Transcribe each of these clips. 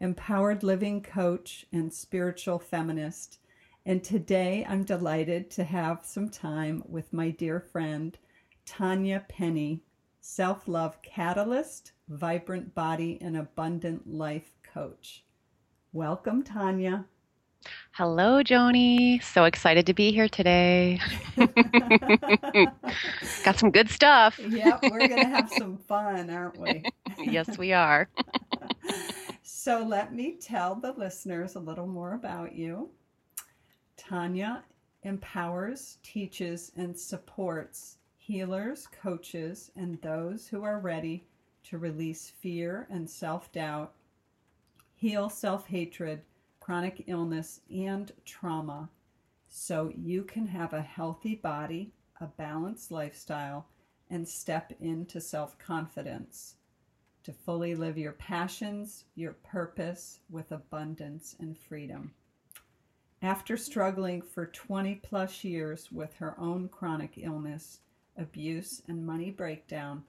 empowered living coach, and spiritual feminist. And today I'm delighted to have some time with my dear friend, Tanya Penny, self love catalyst, vibrant body, and abundant life coach. Welcome, Tanya. Hello, Joni. So excited to be here today. Got some good stuff. yep, we're going to have some fun, aren't we? yes, we are. So let me tell the listeners a little more about you. Tanya empowers, teaches, and supports healers, coaches, and those who are ready to release fear and self doubt, heal self hatred, chronic illness, and trauma so you can have a healthy body, a balanced lifestyle, and step into self confidence to fully live your passions, your purpose with abundance and freedom. After struggling for 20 plus years with her own chronic illness, abuse, and money breakdown,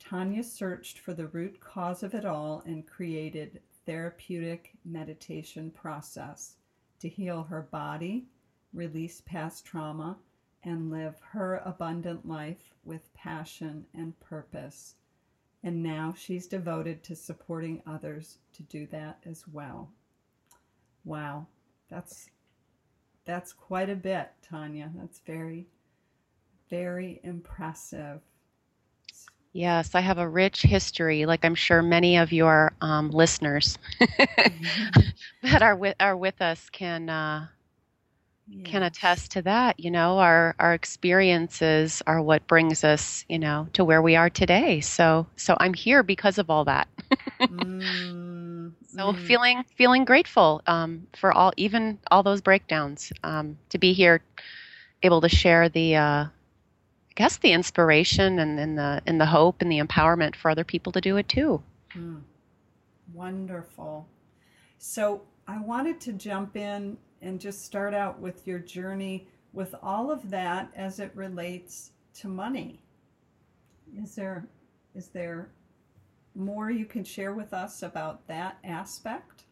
Tanya searched for the root cause of it all and created therapeutic meditation process to heal her body, release past trauma, and live her abundant life with passion and purpose and now she's devoted to supporting others to do that as well. Wow, that's that's quite a bit, Tanya. That's very very impressive. Yes, I have a rich history, like I'm sure many of your um, listeners that are with are with us can uh, yes. can attest to that. You know, our our experiences are what brings us, you know, to where we are today. So so I'm here because of all that. mm, so mm. feeling feeling grateful um, for all even all those breakdowns um, to be here, able to share the. Uh, I guess the inspiration and, and the and the hope and the empowerment for other people to do it too. Mm. Wonderful. So I wanted to jump in and just start out with your journey with all of that as it relates to money. Is there is there more you can share with us about that aspect?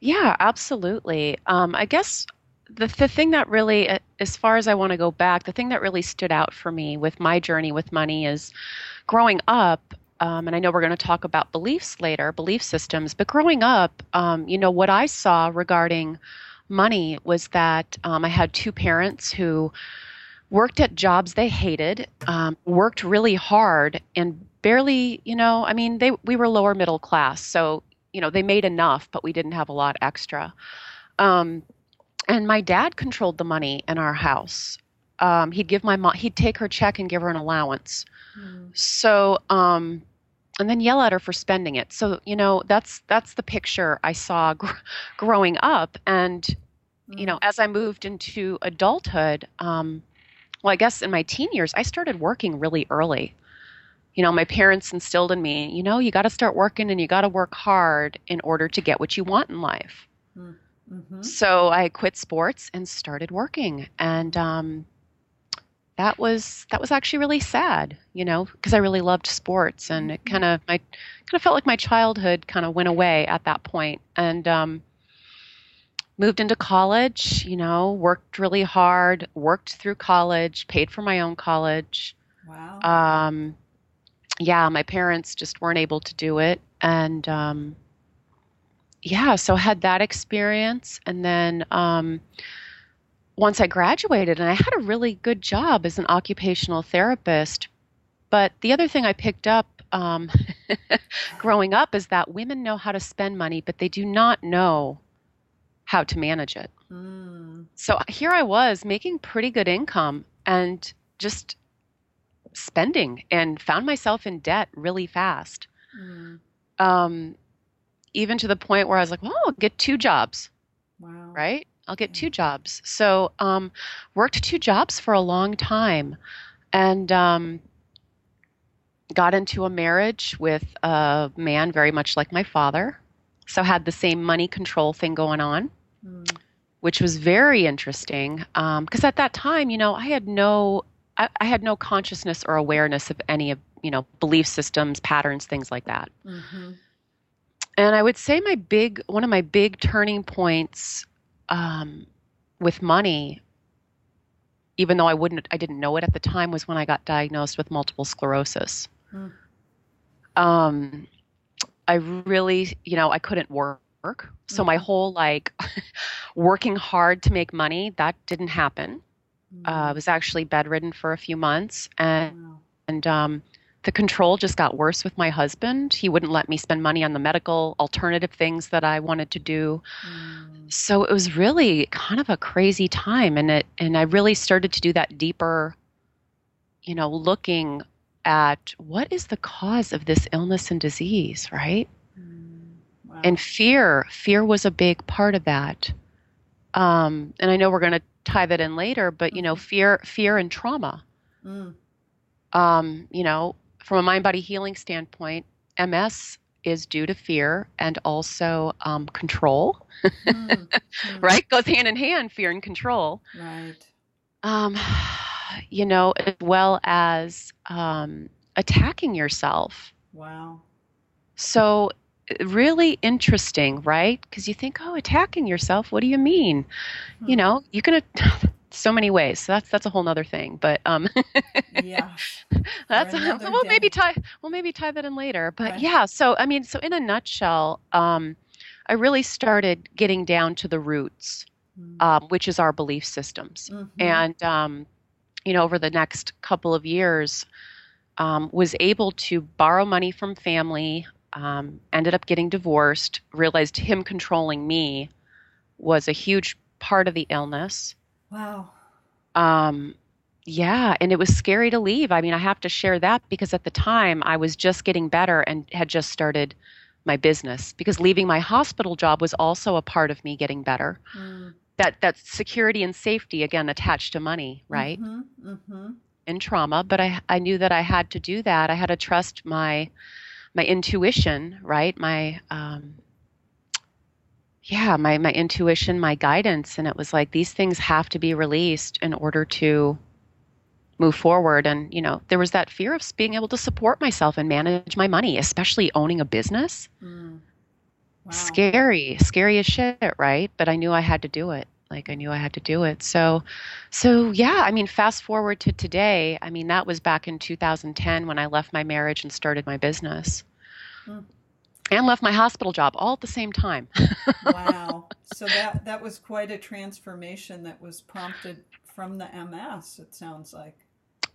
Yeah, absolutely. Um, I guess the the thing that really, as far as I want to go back, the thing that really stood out for me with my journey with money is growing up. Um, and I know we're going to talk about beliefs later, belief systems. But growing up, um, you know, what I saw regarding money was that um, I had two parents who worked at jobs they hated, um, worked really hard, and barely, you know, I mean, they we were lower middle class, so you know they made enough, but we didn't have a lot extra. Um, and my dad controlled the money in our house. Um, he'd give my mom, he'd take her check and give her an allowance. Mm. So, um, and then yell at her for spending it. So, you know, that's that's the picture I saw gr- growing up, and you know, mm. as I moved into adulthood, um, well, I guess in my teen years, I started working really early. You know, my parents instilled in me, you know, you got to start working and you got to work hard in order to get what you want in life. Mm, mm-hmm. So I quit sports and started working, and um, that was that was actually really sad, you know, because I really loved sports, and it kind of I kind of felt like my childhood kind of went away at that point, and um, moved into college, you know, worked really hard, worked through college, paid for my own college. Wow. Um, yeah, my parents just weren't able to do it. And um, yeah, so had that experience. And then um, once I graduated, and I had a really good job as an occupational therapist. But the other thing I picked up um, growing up is that women know how to spend money, but they do not know how to manage it. Mm. So here I was making pretty good income and just spending and found myself in debt really fast. Mm. Um, even to the point where I was like, well, I'll get two jobs. Wow. Right? I'll get two jobs. So, um, worked two jobs for a long time, and um, got into a marriage with a man very much like my father. So had the same money control thing going on, Mm. which was very interesting. Because at that time, you know, I had no, I, I had no consciousness or awareness of any of you know belief systems, patterns, things like that. Mhm. And I would say my big, one of my big turning points um, with money, even though I wouldn't, I didn't know it at the time, was when I got diagnosed with multiple sclerosis. Mm. Um, I really, you know, I couldn't work. So my Mhm. whole like working hard to make money, that didn't happen. Uh, I was actually bedridden for a few months and Wow. and um, the control just got worse with my husband. He wouldn't let me spend money on the medical alternative things that I wanted to do. Mm. So it was really kind of a crazy time, and it and I really started to do that deeper, you know, looking at what is the cause of this illness and disease, right? Mm. Wow. And fear, fear was a big part of that. Um, and I know we're going to tie that in later, but you know, Mhm. fear, fear and trauma Mm. um, you know, from a mind body healing standpoint, MS is due to fear and also um, control, Mm. Mm. right? Goes hand in hand, fear and control. Right. Um, you know, as well as um, attacking yourself. Wow. So, really interesting, right? Because you think, oh, attacking yourself, what do you mean? You Hmm. know, you can. So many ways. So that's that's a whole other thing. But um, Yeah. That's another we'll maybe tie we'll maybe tie that in later. But Right. yeah, so I mean, so in a nutshell, um, I really started getting down to the roots, Mm. um, which is our belief systems. Mhm. And um, you know, over the next couple of years, um, was able to borrow money from family. Um, ended up getting divorced. Realized him controlling me was a huge part of the illness. Wow. Um, yeah, and it was scary to leave. I mean, I have to share that because at the time I was just getting better and had just started my business because leaving my hospital job was also a part of me getting better. Mm. That that security and safety again attached to money, right? Mhm. Mhm. In trauma, but I I knew that I had to do that. I had to trust my my intuition, right? My um yeah, my my intuition, my guidance and it was like these things have to be released in order to move forward. And you know there was that fear of being able to support myself and manage my money especially owning a business. Mm. Wow. scary scary as shit right? But i knew i had to do it. Like i knew i had to do it. So so yeah i mean fast forward to today. I mean that was back in 2010 when i left my marriage and started my business. Mm. And left my hospital job all at the same time wow. So that that was quite a transformation that was prompted from the MS. It sounds like.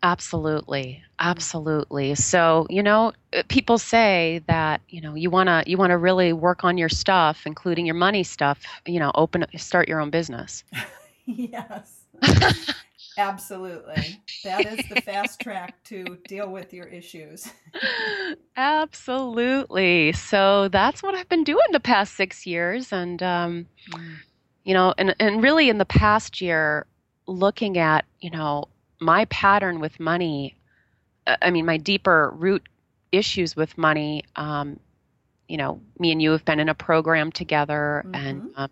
Absolutely. Absolutely. So, you know, uh, people say that, you know, you want to you want to really work on your stuff, including your money stuff, you know, open start your own business. yes. Absolutely. That is the fast track to deal with your issues. Absolutely. So, that's what I've been doing the past 6 years and um Mm. you know, and and really in the past year looking at, you know, my pattern with money, uh, I mean, my deeper root issues with money um you know, me and you have been in a program together and Mhm. um,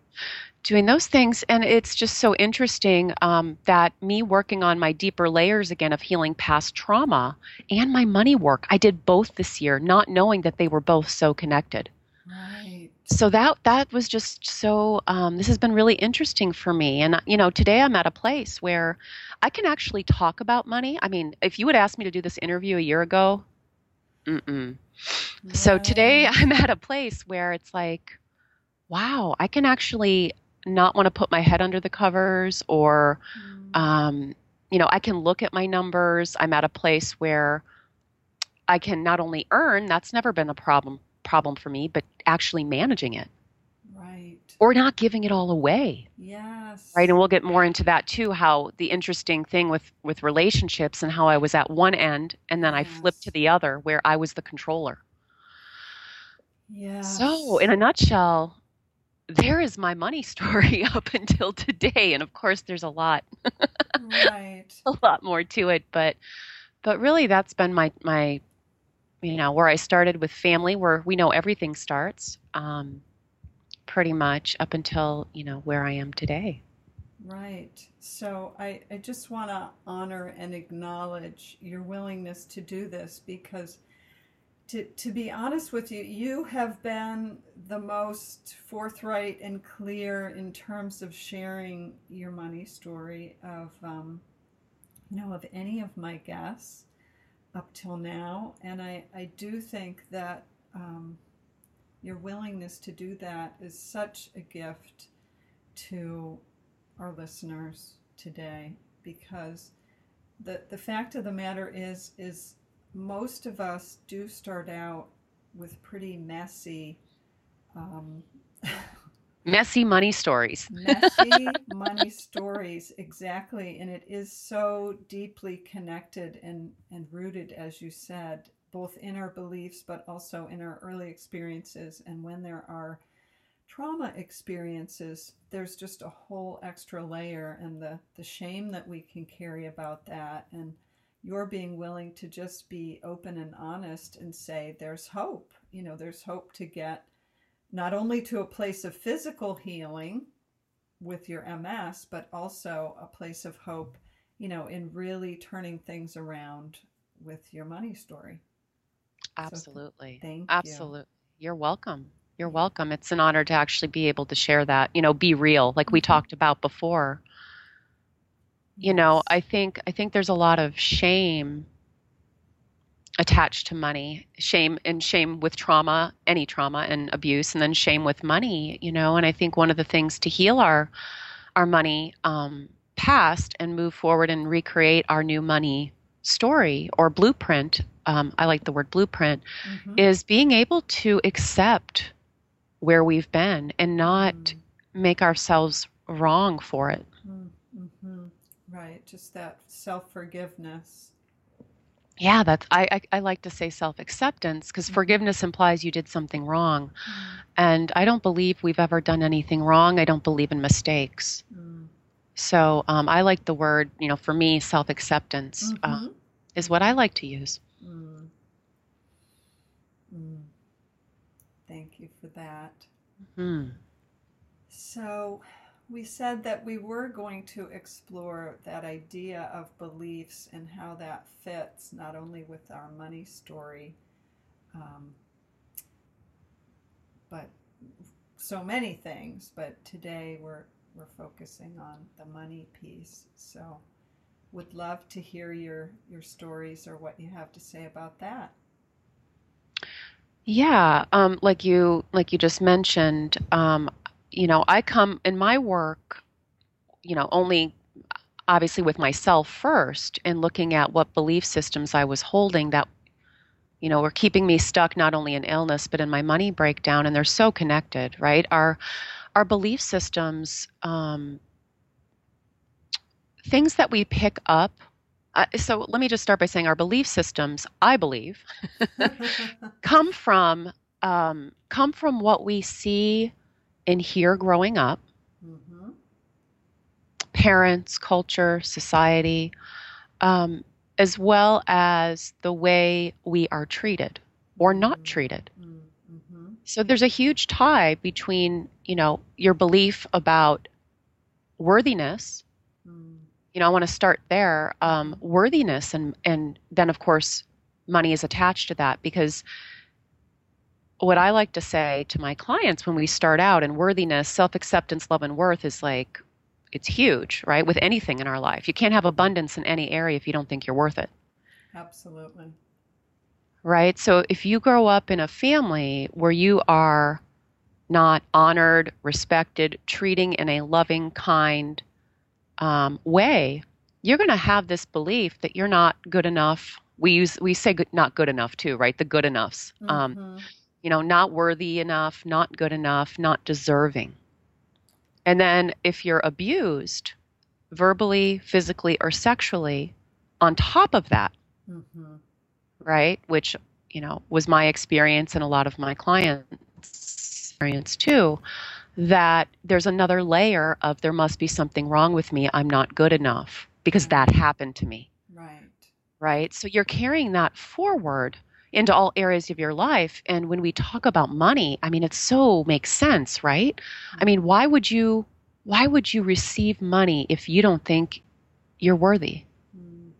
doing those things. And it's just so interesting um, that me working on my deeper layers again of healing past trauma and my money work, I did both this year, not knowing that they were both so connected. Right. So that that was just so. Um, this has been really interesting for me, and you know, today I'm at a place where I can actually talk about money. I mean, if you would ask me to do this interview a year ago, mm-mm. So today I'm at a place where it's like, wow, I can actually not want to put my head under the covers or, Mm. um, you know, I can look at my numbers. I'm at a place where I can not only earn, that's never been a problem problem for me, but actually managing it Right. or not giving it all away. Yes. Right. And we'll get more into that too, how the interesting thing with, with relationships and how I was at one end and then I flipped to the other where I was the controller. yeah So, in a nutshell, there is my money story up until today and of course there's a lot right. a lot more to it but but really that's been my my you know where i started with family where we know everything starts um, pretty much up until you know where i am today. Right. So i i just want to honor and acknowledge your willingness to do this because to, to be honest with you, you have been the most forthright and clear in terms of sharing your money story of, um, you know, of any of my guests up till now. And I, I do think that um, your willingness to do that is such a gift to our listeners today because the, the fact of the matter is, is most of us do start out with pretty messy um, messy money stories. Messy money stories exactly and it is so deeply connected and and rooted as you said both in our beliefs but also in our early experiences. And when there are trauma experiences there's just a whole extra layer and the the shame that we can carry about that. And you're being willing to just be open and honest and say there's hope. You know there's hope to get not only to a place of physical healing with your ms but also a place of hope you know in really turning things around with your money story. Absolutely. so thank absolutely you. you're welcome. You're welcome. It's an honor to actually be able to share that you know be real like we mm-hmm. talked about before you know i think i think there's a lot of shame attached to money shame and shame with trauma any trauma and abuse and then shame with money you know and i think one of the things to heal our our money um, past and move forward and recreate our new money story or blueprint um, i like the word blueprint mm-hmm. is being able to accept where we've been and not mm-hmm. make ourselves wrong for it mm-hmm. Right, just that self forgiveness. Yeah, that's I, I, I like to say self acceptance because mm-hmm. forgiveness implies you did something wrong, mm-hmm. and I don't believe we've ever done anything wrong. I don't believe in mistakes. Mm. So um, I like the word, you know, for me, self acceptance uh, mm-hmm. uh, is what I like to use. Mm. Mm. Thank you for that. Hmm. So we said that we were going to explore that idea of beliefs and how that fits not only with our money story, um, but so many things. But today we're we're focusing on the money piece. So, would love to hear your your stories or what you have to say about that. Yeah, um, like you like you just mentioned, um, you know, I come in my work, you know, only obviously with myself first and looking at what belief systems I was holding that, you know, were keeping me stuck not only in illness but in my money breakdown, and they're so connected, right? Our our belief systems, um, things that we pick up. Uh, so let me just start by saying our belief systems, I believe, come from um, come from what we see and here growing up mm-hmm. parents, culture, society, um, as well as the way we are treated or not mm-hmm. treated. Mm-hmm. So there's a huge tie between, you know, your belief about worthiness. Mm. You know, I want to start there. Um, worthiness, and and then of course, money is attached to that because what I like to say to my clients when we start out in worthiness, self acceptance, love, and worth is like, it's huge, right? With anything in our life. You can't have abundance in any area if you don't think you're worth it. Absolutely. Right? So if you grow up in a family where you are not honored, respected, treating in a loving, kind um, way, you're going to have this belief that you're not good enough. We use we say good, not good enough too, right? The good enoughs. Um, mm-hmm. Um, you know, not worthy enough, not good enough, not deserving. And then if you're abused, verbally, physically, or sexually, on top of that, mm-hmm. right, which, you know, was my experience and a lot of my clients' experience too, that there's another layer of there must be something wrong with me. I'm not good enough because that happened to me. Right. Right. So you're carrying that forward into all areas of your life. And when we talk about money, I mean, it so makes sense, right? I mean, why would you, why would you receive money if you don't think you're worthy? Mm.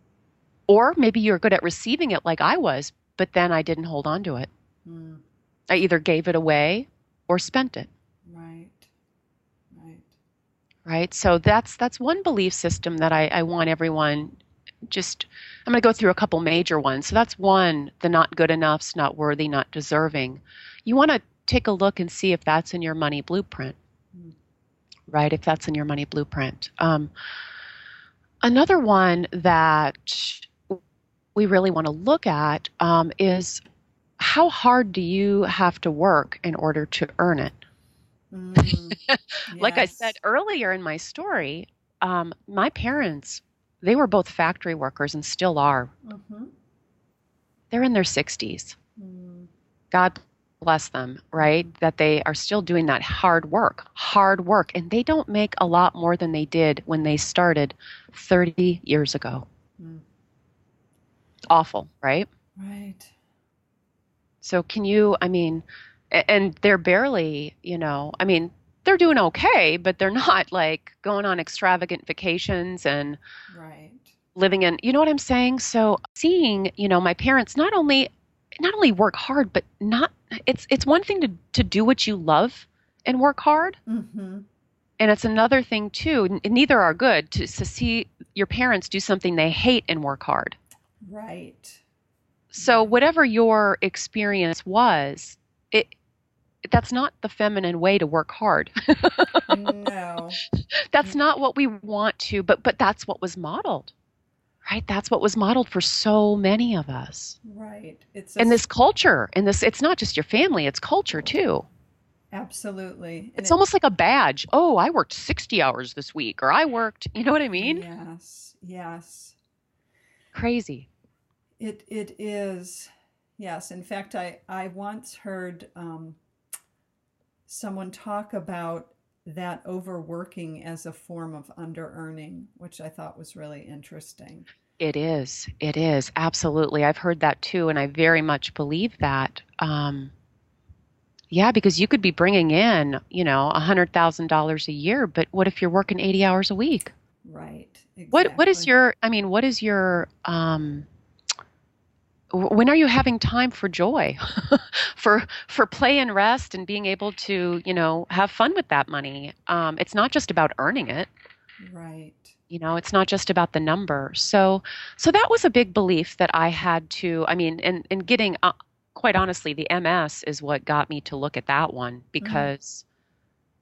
Or maybe you're good at receiving it like I was, but then I didn't hold on to it. Mm. I either gave it away or spent it. Right. Right. right so that's that's one belief system that i, I want everyone just i'm going to go through a couple major ones. So that's one the not good enoughs not worthy not deserving. You want to take a look and see if that's in your money blueprint Mm. right? If that's in your money blueprint. Um, another one that we really want to look at um, is how hard do you have to work in order to earn it? Mm. like I said earlier in my story, um, my parents, they were both factory workers and still are. Mhm. They're in their 60s. Mm. God bless them, right? That they are still doing that hard work, hard work. And they don't make a lot more than they did when they started 30 years ago. Mm. Awful, right? Right. So, can you, I mean, and they're barely, you know, I mean, they're doing okay, but they're not like going on extravagant vacations and Right. living in you know what i'm saying so seeing you know my parents not only not only work hard but not it's it's one thing to to do what you love and work hard Mm-hmm. and it's another thing too neither are good to, to see your parents do something they hate and work hard Right. so whatever your experience was it that's not the feminine way to work hard no. that's not what we want to but but that's what was modeled right that's what was modeled for so many of us Right. It's and this culture and this it's not just your family it's culture too absolutely. And it's it- almost like a badge oh i worked 60 hours this week or i worked you know what i mean Yes. Yes. crazy It it is. Yes. In fact, I I once heard um, someone talk about that overworking as a form of under earning, which I thought was really interesting. it is. It is. Absolutely. I've heard that too and i very much believe that. Um, yeah because you could be bringing in you know a hundred thousand dollars a year but what if you're working 80 hours a week? Right. what what is your i mean what is your um when are you having time for joy? For for play and rest and being able to you know have fun with that money. Um it's not just about earning it. Right? you know it's not just about the number. So so that was a big belief that i had to i mean and and getting uh, quite honestly the ms is what got me to look at that one because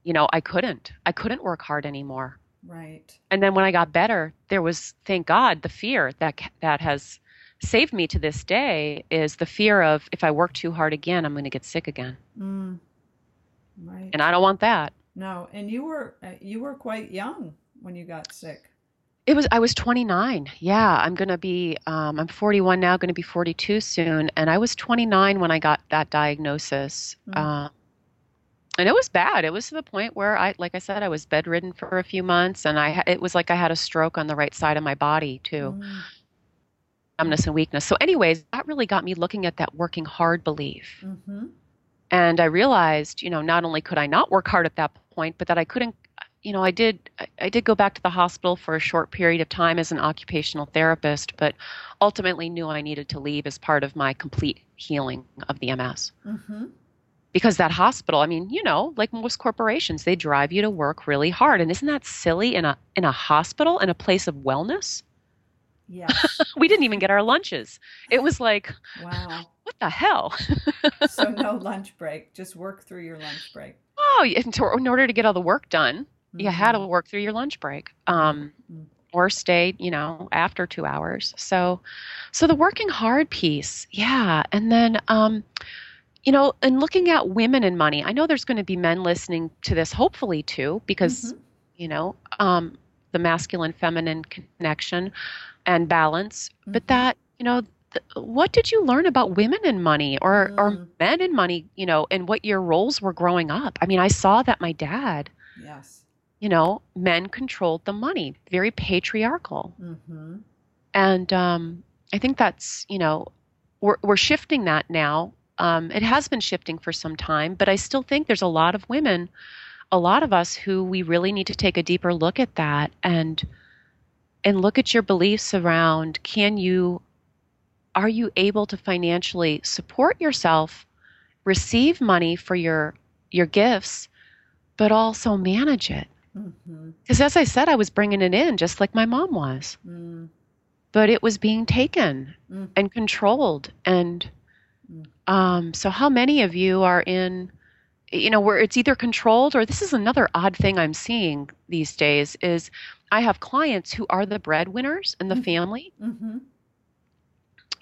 you know i couldn't. I couldn't work hard anymore. Right. and then when I got better, there was thank God the fear that that has saved me to this day is the fear of if I work too hard again, I'm going to get sick again, Mm. Right. and I don't want that. no, and you were uh, you were quite young when you got sick. It was I was 29. Yeah, I'm going to be um, I'm 41 now, going to be 42 soon, and I was 29 when I got that diagnosis. Mm. Uh, and it was bad. It was to the point where I, like I said, I was bedridden for a few months, and I it was like I had a stroke on the right side of my body too. Mm. Numbness and weakness. So, anyways, that really got me looking at that working hard belief. Mm-hmm. And I realized, you know, not only could I not work hard at that point, but that I couldn't, you know, I did, I- did go back to the hospital for a short period of time as an occupational therapist, but ultimately knew I needed to leave as part of my complete healing of the MS. Mm-hmm. Because that hospital, I mean, you know, like most corporations, they drive you to work really hard. And isn't that silly in a in a hospital, in a place of wellness? Yes. We didn't even get our lunches. It was like, Wow. what the hell? So no lunch break. Just work through your lunch break. Oh, in order to get all the work done, you had to Mhm. work through your lunch break, um, Mhm. or stay, you know, after two hours. So, so the working hard piece, yeah, and then, um, you know, and looking at women and money. I know there's going to be men listening to this, hopefully too, because Mhm. you know, um, the masculine feminine connection and balance. But Mhm. that, you know, what did you learn about women and money or Mm. or men and money, you know, and what your roles were growing up? I mean, I saw that my dad, Yes. you know, men controlled the money, very patriarchal. Mm-hmm. And um, I think that's, you know, we're, we're shifting that now. Um, it has been shifting for some time, but I still think there's a lot of women, a lot of us who we really need to take a deeper look at that and and look at your beliefs around can you are you able to financially support yourself, receive money for your your gifts, but also manage it? Mm-hmm. Because as I said, I was bringing it in just like my mom was Mm. but it was being taken Mm. and controlled and Mm. um, so how many of you are in you know where it's either controlled or this is another odd thing i'm seeing these days is i have clients who are the breadwinners in the Mhm. family Mm-hmm.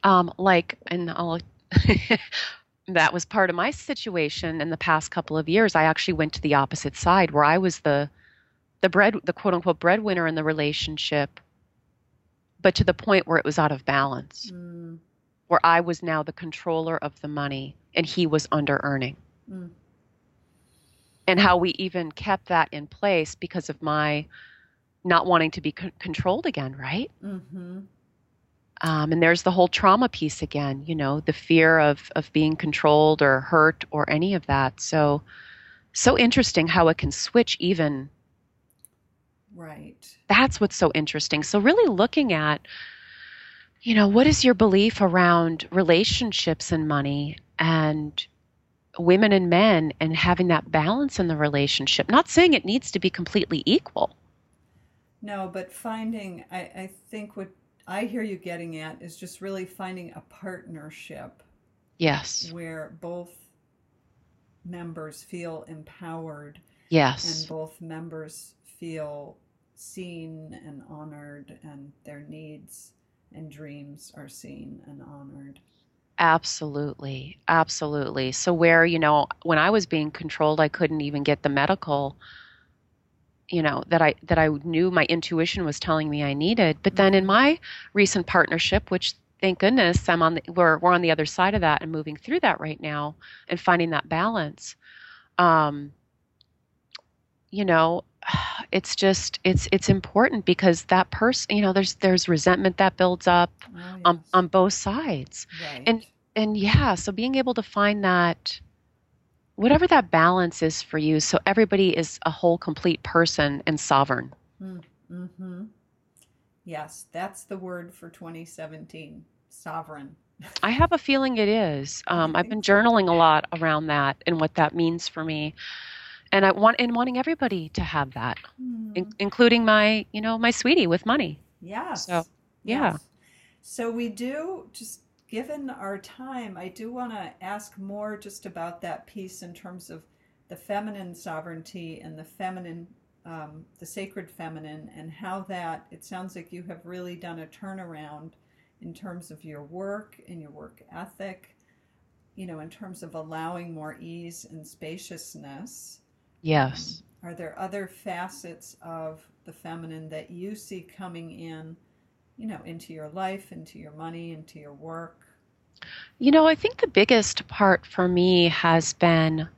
um, like and i'll that was part of my situation in the past couple of years i actually went to the opposite side where i was the the bread the quote unquote breadwinner in the relationship but to the point where it was out of balance Mm. where I was now the controller of the money and he was under earning. Mm. And how we even kept that in place because of my not wanting to be c- controlled again, right? Mm-hmm. Um, and there's the whole trauma piece again, you know, the fear of of being controlled or hurt or any of that. So, so interesting how it can switch even Right. that's what's so interesting. So really looking at you know, what is your belief around relationships and money and women and men and having that balance in the relationship? Not saying it needs to be completely equal. No, but finding, I, I think what I hear you getting at is just really finding a partnership Yes. where both members feel empowered Yes. and both members feel seen and honored and their needs and dreams are seen and honored. Absolutely. Absolutely. So where, you know, when I was being controlled, I couldn't even get the medical you know that I that I knew my intuition was telling me I needed. But then in my recent partnership, which thank goodness I'm on the we're we're on the other side of that and moving through that right now and finding that balance. Um you know, it's just it's it's important because that person, you know, there's there's resentment that builds up Oh, on on both sides right. and- and yeah, so being able to find that whatever that balance is for you, so everybody is a whole, complete person and sovereign. mm-hmm. Yes, that's the word for 2017 sovereign. I have a feeling it is. Um, I've been think so, too. journaling a lot around that and what that means for me, and I want and wanting everybody to have that, in, Mm. including my, you know, my sweetie with money. Yes. So, yeah. Yes. So we do just given our time, I do want to ask more just about that piece in terms of the feminine sovereignty and the feminine um, the sacred feminine and how that it sounds like you have really done a turnaround in terms of your work and your work ethic you know in terms of allowing more ease and spaciousness Yes. are there other facets of the feminine that you see coming in, you know, into your life, into your money, into your work? You know, I think the biggest part for me has been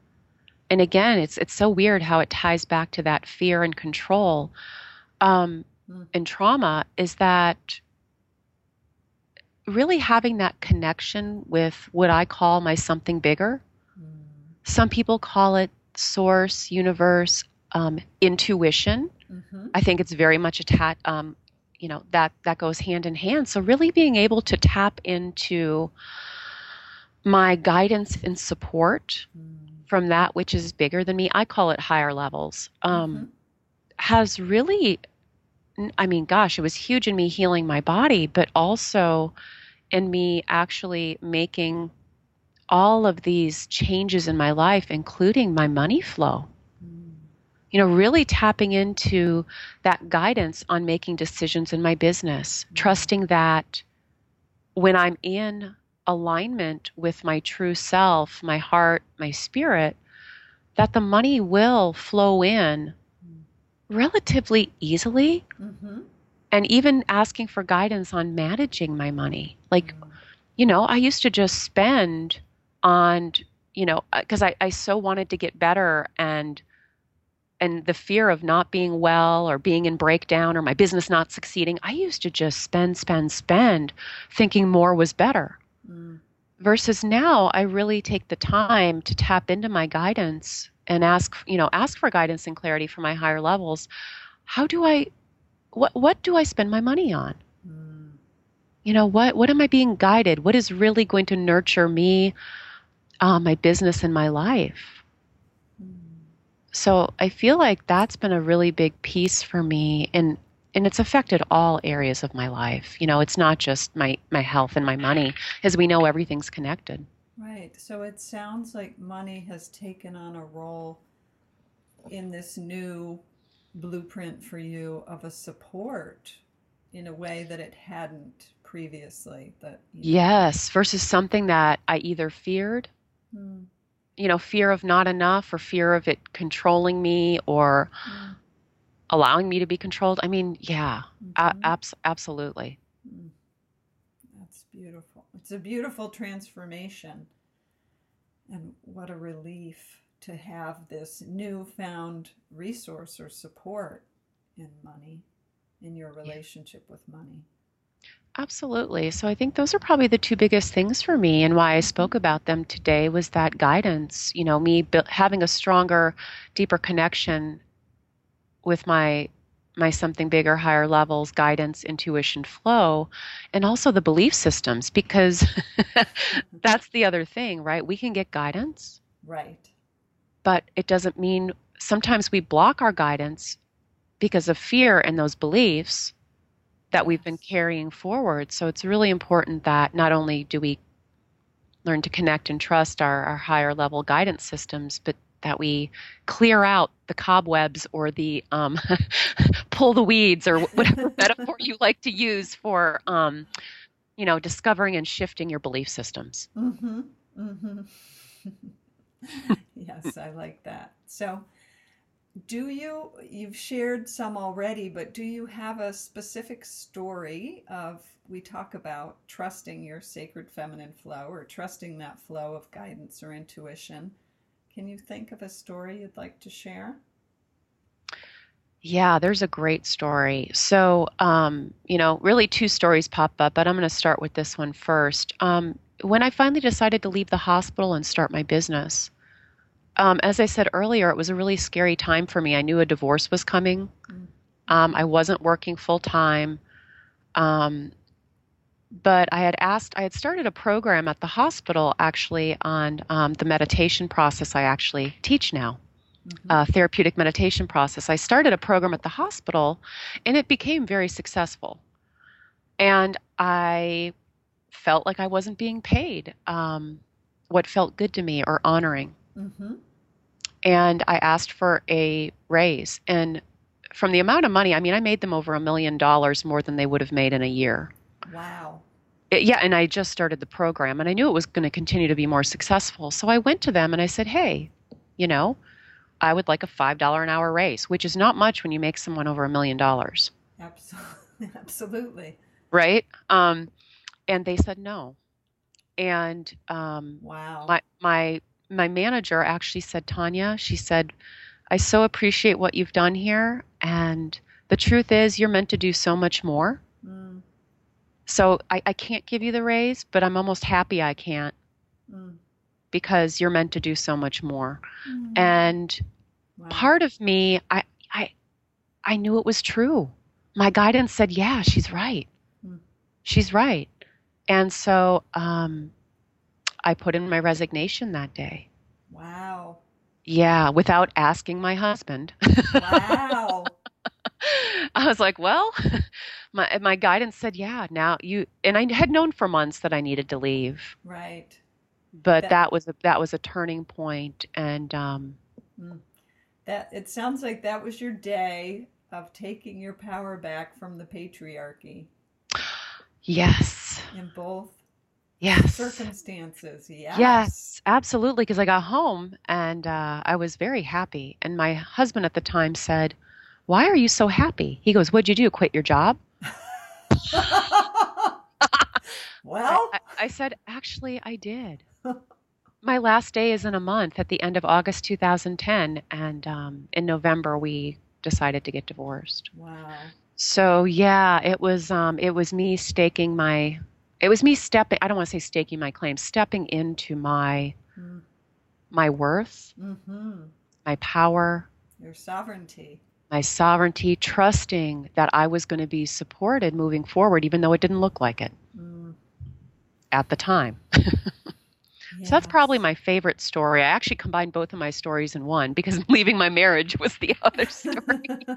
and again, it's it's so weird how it ties back to that fear and control um, Mm. and trauma is that really having that connection with what I call my something bigger. Some people call it source, universe, um, intuition. Mm-hmm. I think it's very much attached. Um, you know that that goes hand in hand. So really being able to tap into my guidance and support from that which is bigger than me. I call it higher levels. Um, Has really, I mean, gosh, it was huge in me healing my body, but also in me actually making all of these changes in my life, including my money flow you know, really tapping into that guidance on making decisions in my business, mm-hmm. trusting that when I'm in alignment with my true self, my heart, my spirit, that the money will flow in mm-hmm. relatively easily. Mm-hmm. And even asking for guidance on managing my money. Like, mm-hmm. you know, I used to just spend on, you know, because I, I so wanted to get better and and the fear of not being well or being in breakdown or my business not succeeding, I used to just spend, spend, spend, thinking more was better. Mm. Versus now, I really take the time to tap into my guidance and ask, you know, ask for guidance and clarity for my higher levels. How do I, what, what do I spend my money on? Mm. You know, what, what am I being guided? What is really going to nurture me, uh, my business, and my life? So I feel like that's been a really big piece for me and and it's affected all areas of my life. You know, it's not just my my health and my money as we know everything's connected. Right. So it sounds like money has taken on a role in this new blueprint for you of a support in a way that it hadn't previously that you know. Yes, versus something that I either feared hmm you know, fear of not enough or fear of it controlling me or mm. allowing me to be controlled. I mean, yeah, mm-hmm. a- abs- absolutely. Mm. That's beautiful. It's a beautiful transformation. And what a relief to have this newfound resource or support in money, in your relationship with money. Absolutely. So I think those are probably the two biggest things for me and why I spoke about them today was that guidance, you know, me having a stronger, deeper connection with my my something bigger, higher levels, guidance, intuition, flow, and also the belief systems because that's the other thing, right? We can get guidance. Right. But it doesn't mean sometimes we block our guidance because of fear and those beliefs that we've been carrying forward. So it's really important that not only do we learn to connect and trust our, our higher level guidance systems, but that we clear out the cobwebs or the um, pull the weeds or whatever metaphor you like to use for, um, you know, discovering and shifting your belief systems. Mm-hmm. Mm-hmm. yes, I like that. So, do you you've shared some already but do you have a specific story of we talk about trusting your sacred feminine flow or trusting that flow of guidance or intuition can you think of a story you'd like to share yeah, there's a great story. So, um, you know, really two stories pop up, but I'm going to start with this one first. Um, when I finally decided to leave the hospital and start my business, um, as I said earlier, it was a really scary time for me. I knew a divorce was coming. Mm. Um, I wasn't working full time. Um, but I had asked, I had started a program at the hospital actually on um, the meditation process I actually teach now, mm-hmm. uh, therapeutic meditation process. I started a program at the hospital and it became very successful. And I felt like I wasn't being paid um, what felt good to me or honoring. Mm-hmm. And I asked for a raise. And from the amount of money, I mean, I made them over a million dollars more than they would have made in a year. Wow. It, yeah, and I just started the program and I knew it was going to continue to be more successful. So I went to them and I said, hey, you know, I would like a $5 an hour raise, which is not much when you make someone over a million dollars. Absolutely. Absolutely. Right? Um, and they said no. And um, wow. my, my my manager actually said, Tanya, she said, I so appreciate what you've done here. And the truth is, you're meant to do so much more. Mm. So I, I, can't give you the raise, but I'm almost happy I can't mm. because you're meant to do so much more. Mm. And wow. part of me, I, I, I knew it was true. My guidance said, yeah, she's right. Mm. She's right. And so, um, I put in my resignation that day. Wow. Yeah, without asking my husband. Wow. I was like, well, my my guidance said, yeah, now you and I had known for months that I needed to leave. Right. But that, that was a that was a turning point and um hmm. that it sounds like that was your day of taking your power back from the patriarchy. Yes. In both yes. circumstances. Yes. Yes, absolutely. Because I got home and uh, I was very happy. And my husband at the time said, Why are you so happy? He goes, What'd you do? Quit your job? Well, I, I, said, actually, I did. My last day is in a month at the end of August 2010. And um, in November, we decided to get divorced. wow. So yeah, it was um, it was me staking my it was me stepping I don't want to say staking my claim, stepping into my Mm. my worth, Mm-hmm. my power, Your sovereignty. my sovereignty, trusting that I was going to be supported moving forward, even though it didn't look like it Mm. at the time. So that's probably my favorite story. I actually combined both of my stories in one because leaving my marriage was the other story.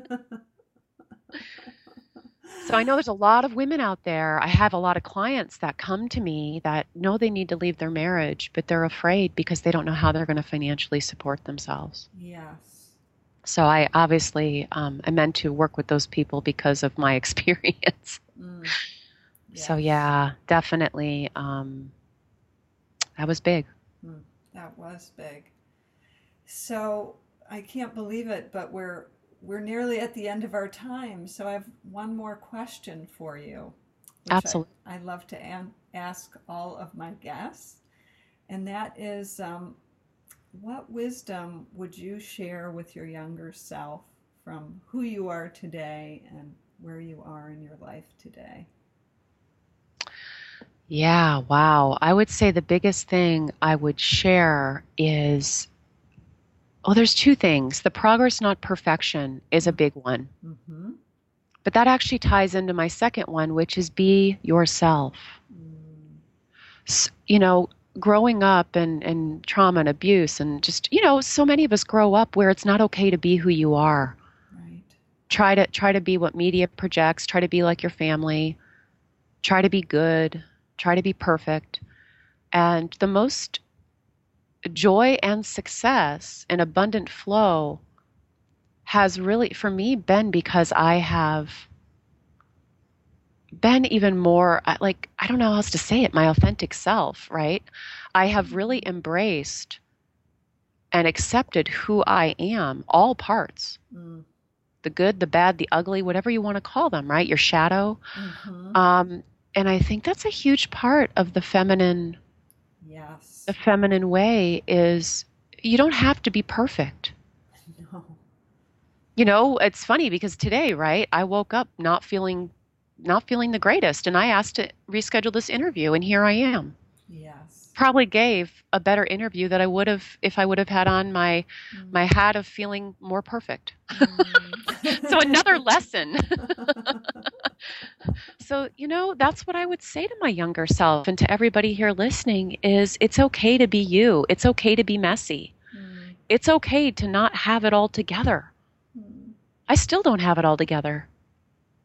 so I know there's a lot of women out there. I have a lot of clients that come to me that know they need to leave their marriage, but they're afraid because they don't know how they're going to financially support themselves. yes. So I obviously um, I meant to work with those people because of my experience. Mm. So yeah, definitely um, that was big. That was big. So I can't believe it, but we're we're nearly at the end of our time. So I have one more question for you. which I- Absolutely. I, love to ask all of my guests, and that is, um, what wisdom would you share with your younger self from who you are today and where you are in your life today? Yeah, wow. I would say the biggest thing I would share is well, there's two things. The progress, not perfection, is a big one. Mm-hmm. But that actually ties into my second one, which is be yourself. Mm, S- You know, growing up and, and trauma and abuse, and just, you know, so many of us grow up where it's not okay to be who you are. right. Try to try to be what media projects, try to be like your family, try to be good, try to be perfect. And the most joy and success and abundant flow has really, for me, been because I have been even more like, I don't know how else to say it, my authentic self, right? I have really embraced and accepted who I am, all parts Mm, the good, the bad, the ugly, whatever you want to call them, right? Your shadow. mhm. Um, and I think that's a huge part of the feminine Yes. the feminine way is you don't have to be perfect. No. You know, it's funny because today, right, I woke up not feeling not feeling the greatest and I asked to reschedule this interview and here I am. Yes. Probably gave a better interview that I would have if I would have had on my Mm. my hat of feeling more perfect. Mm. So another lesson. So, you know, that's what I would say to my younger self and to everybody here listening is it's okay to be you. It's okay to be messy. Mm, It's okay to not have it all together. mm. I still don't have it all together.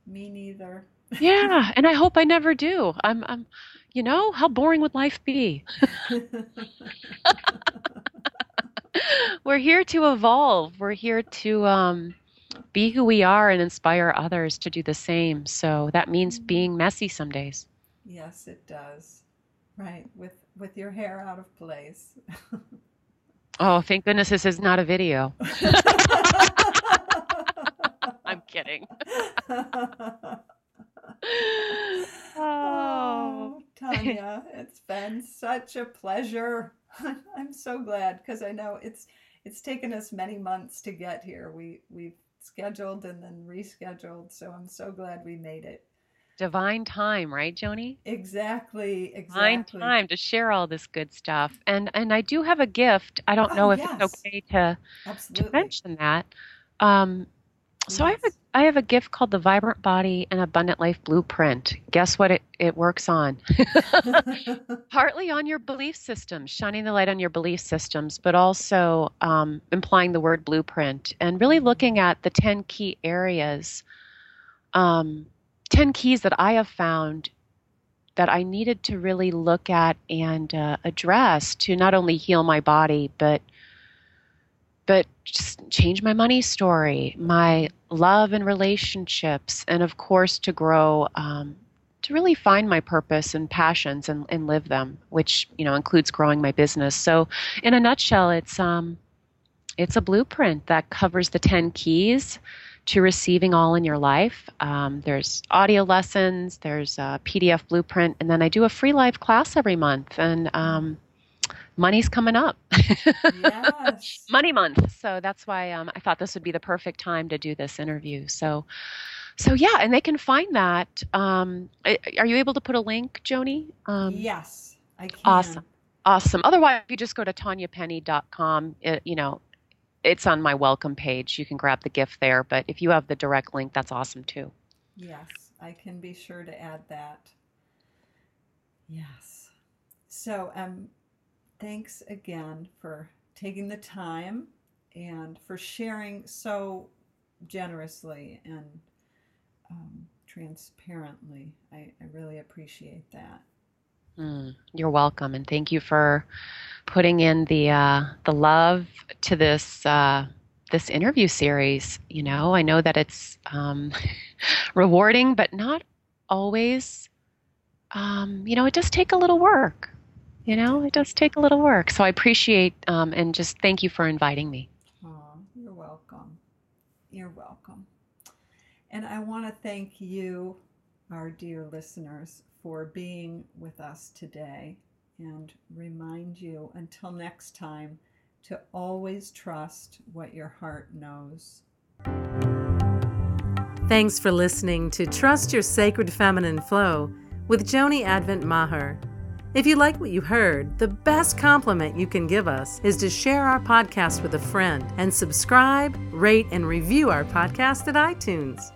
Me neither. Yeah, and I hope I never do. I'm I'm you know, how boring would life be? We're here to evolve. We're here to um be who we are and inspire others to do the same. So that means being messy some days. yes, it does. Right, with with your hair out of place. Oh, thank goodness this is not a video. I'm kidding. Oh, Tanya, it's been such a pleasure. I'm so glad because I know it's it's taken us many months to get here. We we've scheduled and then rescheduled, so I'm so glad we made it. Divine time, right, Joni? Exactly, Divine exactly. time to share all this good stuff. And and I do have a gift. I don't Oh, know if yes. it's okay to to mention that. Um, so I have a have a gift called the Vibrant Body and Abundant Life Blueprint. Guess what it, it works on? Partly on your belief systems, shining the light on your belief systems, but also um, implying the word blueprint and really looking at the 10 key areas, um, 10 keys that I have found that I needed to really look at and uh, address to not only heal my body, but but just change my money story, my love and relationships, and of course to grow, um, to really find my purpose and passions and, and live them, which you know includes growing my business. So, in a nutshell, it's um, it's a blueprint that covers the ten keys to receiving all in your life. Um, there's audio lessons, there's a PDF blueprint, and then I do a free live class every month. And um, money's coming up. Yes. Money month. So that's why um, I thought this would be the perfect time to do this interview. So, so yeah, and they can find that. Um, are you able to put a link, Joni? Um, yes, I can. Awesome. Awesome. Otherwise, if you just go to tanyapenny.com, it, you know, it's on my welcome page. You can grab the gift there. But if you have the direct link, that's awesome too. Yes, I can be sure to add that. Yes. So, um, thanks again for taking the time and for sharing so generously and um, transparently. I, I really appreciate that. Mm, you're welcome, and thank you for putting in the uh, the love to this uh, this interview series. You know, I know that it's um, rewarding, but not always. Um, you know, it does take a little work. You know, it does take a little work. So I appreciate um, and just thank you for inviting me. Oh, you're welcome. You're welcome. And I want to thank you, our dear listeners, for being with us today and remind you until next time to always trust what your heart knows. Thanks for listening to Trust Your Sacred Feminine Flow with Joni Advent Maher. If you like what you heard, the best compliment you can give us is to share our podcast with a friend and subscribe, rate, and review our podcast at iTunes.